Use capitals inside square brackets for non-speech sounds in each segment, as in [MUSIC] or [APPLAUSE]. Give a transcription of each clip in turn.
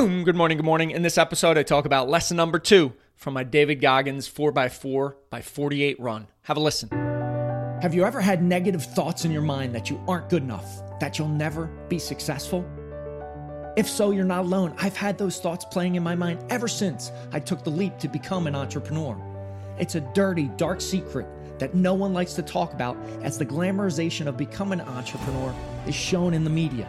Boom! Good morning, good morning. In this episode, I talk about lesson number two from my David Goggins 4x4 by 48 run. Have a listen. Have you ever had negative thoughts in your mind that you aren't good enough, that you'll never be successful? If so, you're not alone. I've had those thoughts playing in my mind ever since I took the leap to become an entrepreneur. It's a dirty, dark secret that no one likes to talk about as the glamorization of becoming an entrepreneur is shown in the media.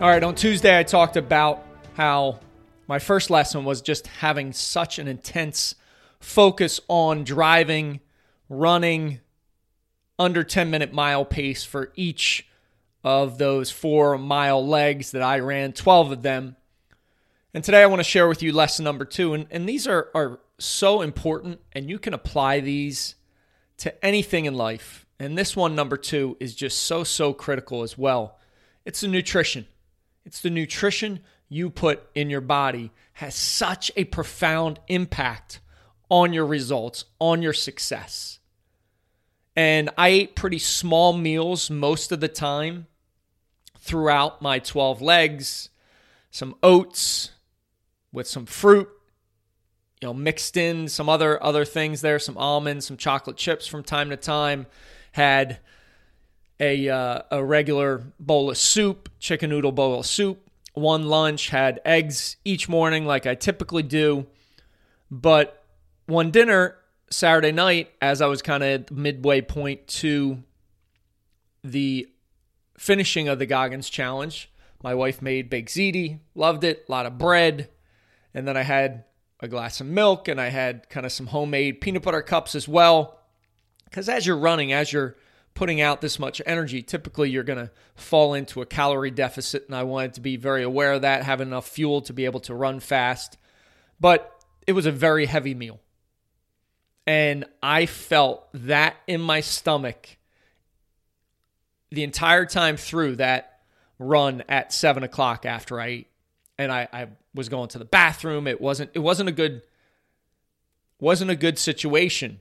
All right, on Tuesday, I talked about how my first lesson was just having such an intense focus on driving, running under 10 minute mile pace for each of those four mile legs that I ran, 12 of them. And today I want to share with you lesson number two. And, and these are, are so important, and you can apply these to anything in life. And this one, number two, is just so, so critical as well. It's the nutrition. It's the nutrition you put in your body has such a profound impact on your results, on your success. And I ate pretty small meals most of the time throughout my 12 legs, some oats with some fruit, you know, mixed in some other other things there, some almonds, some chocolate chips from time to time, had a uh, a regular bowl of soup, chicken noodle bowl of soup. One lunch had eggs each morning, like I typically do. But one dinner Saturday night, as I was kind of midway point to the finishing of the Goggins challenge, my wife made baked ziti, loved it, a lot of bread, and then I had a glass of milk and I had kind of some homemade peanut butter cups as well. Because as you're running, as you're putting out this much energy, typically you're going to fall into a calorie deficit. And I wanted to be very aware of that, have enough fuel to be able to run fast. But it was a very heavy meal. And I felt that in my stomach the entire time through that run at seven o'clock after I ate. And I, I was going to the bathroom. It wasn't it wasn't a good wasn't a good situation.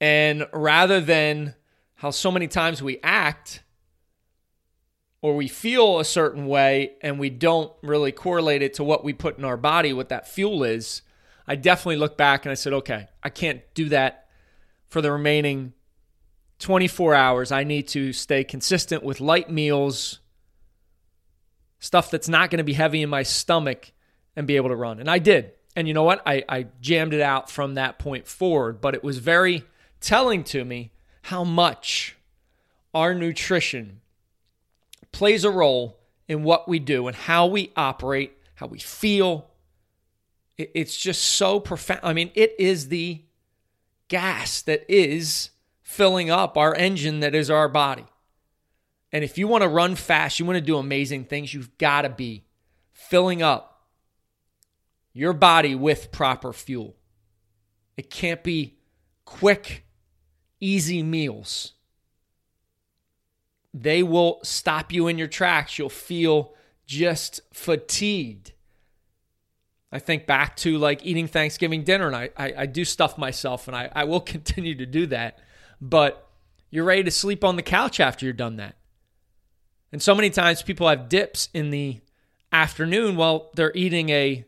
And rather than how so many times we act or we feel a certain way and we don't really correlate it to what we put in our body, what that fuel is, I definitely look back and I said, okay, I can't do that for the remaining 24 hours. I need to stay consistent with light meals, stuff that's not going to be heavy in my stomach, and be able to run. And I did. And you know what? I, I jammed it out from that point forward, but it was very telling to me how much our nutrition plays a role in what we do and how we operate, how we feel. It's just so profound. I mean, it is the gas that is filling up our engine that is our body. And if you want to run fast, you want to do amazing things, you've got to be filling up your body with proper fuel. It can't be quick easy meals. They will stop you in your tracks. You'll feel just fatigued. I think back to like eating Thanksgiving dinner, and I, I, I do stuff myself, and I, I will [LAUGHS] continue to do that. But you're ready to sleep on the couch after you're done that. And so many times people have dips in the afternoon while they're eating a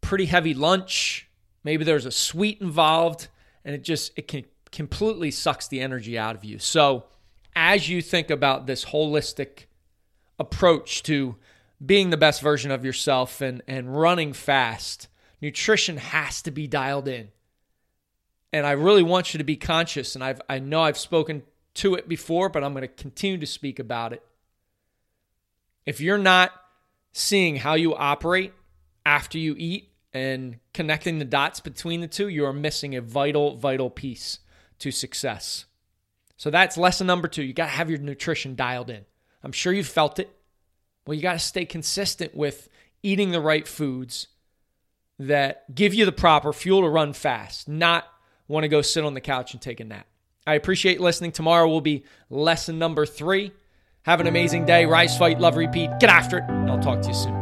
pretty heavy lunch. Maybe there's a sweet involved and it just it can completely sucks the energy out of you. So, as you think about this holistic approach to being the best version of yourself and and running fast, nutrition has to be dialed in. And I really want you to be conscious and I've I know I've spoken to it before, but I'm going to continue to speak about it. If you're not seeing how you operate after you eat and connecting the dots between the two, you are missing a vital, vital piece to success. So that's lesson number two. You got to have your nutrition dialed in. I'm sure you've felt it. Well, you got to stay consistent with eating the right foods that give you the proper fuel to run fast, not want to go sit on the couch and take a nap. I appreciate listening. Tomorrow will be lesson number three. Have an amazing day. Rise, fight, love, repeat. Get after it. And I'll talk to you soon.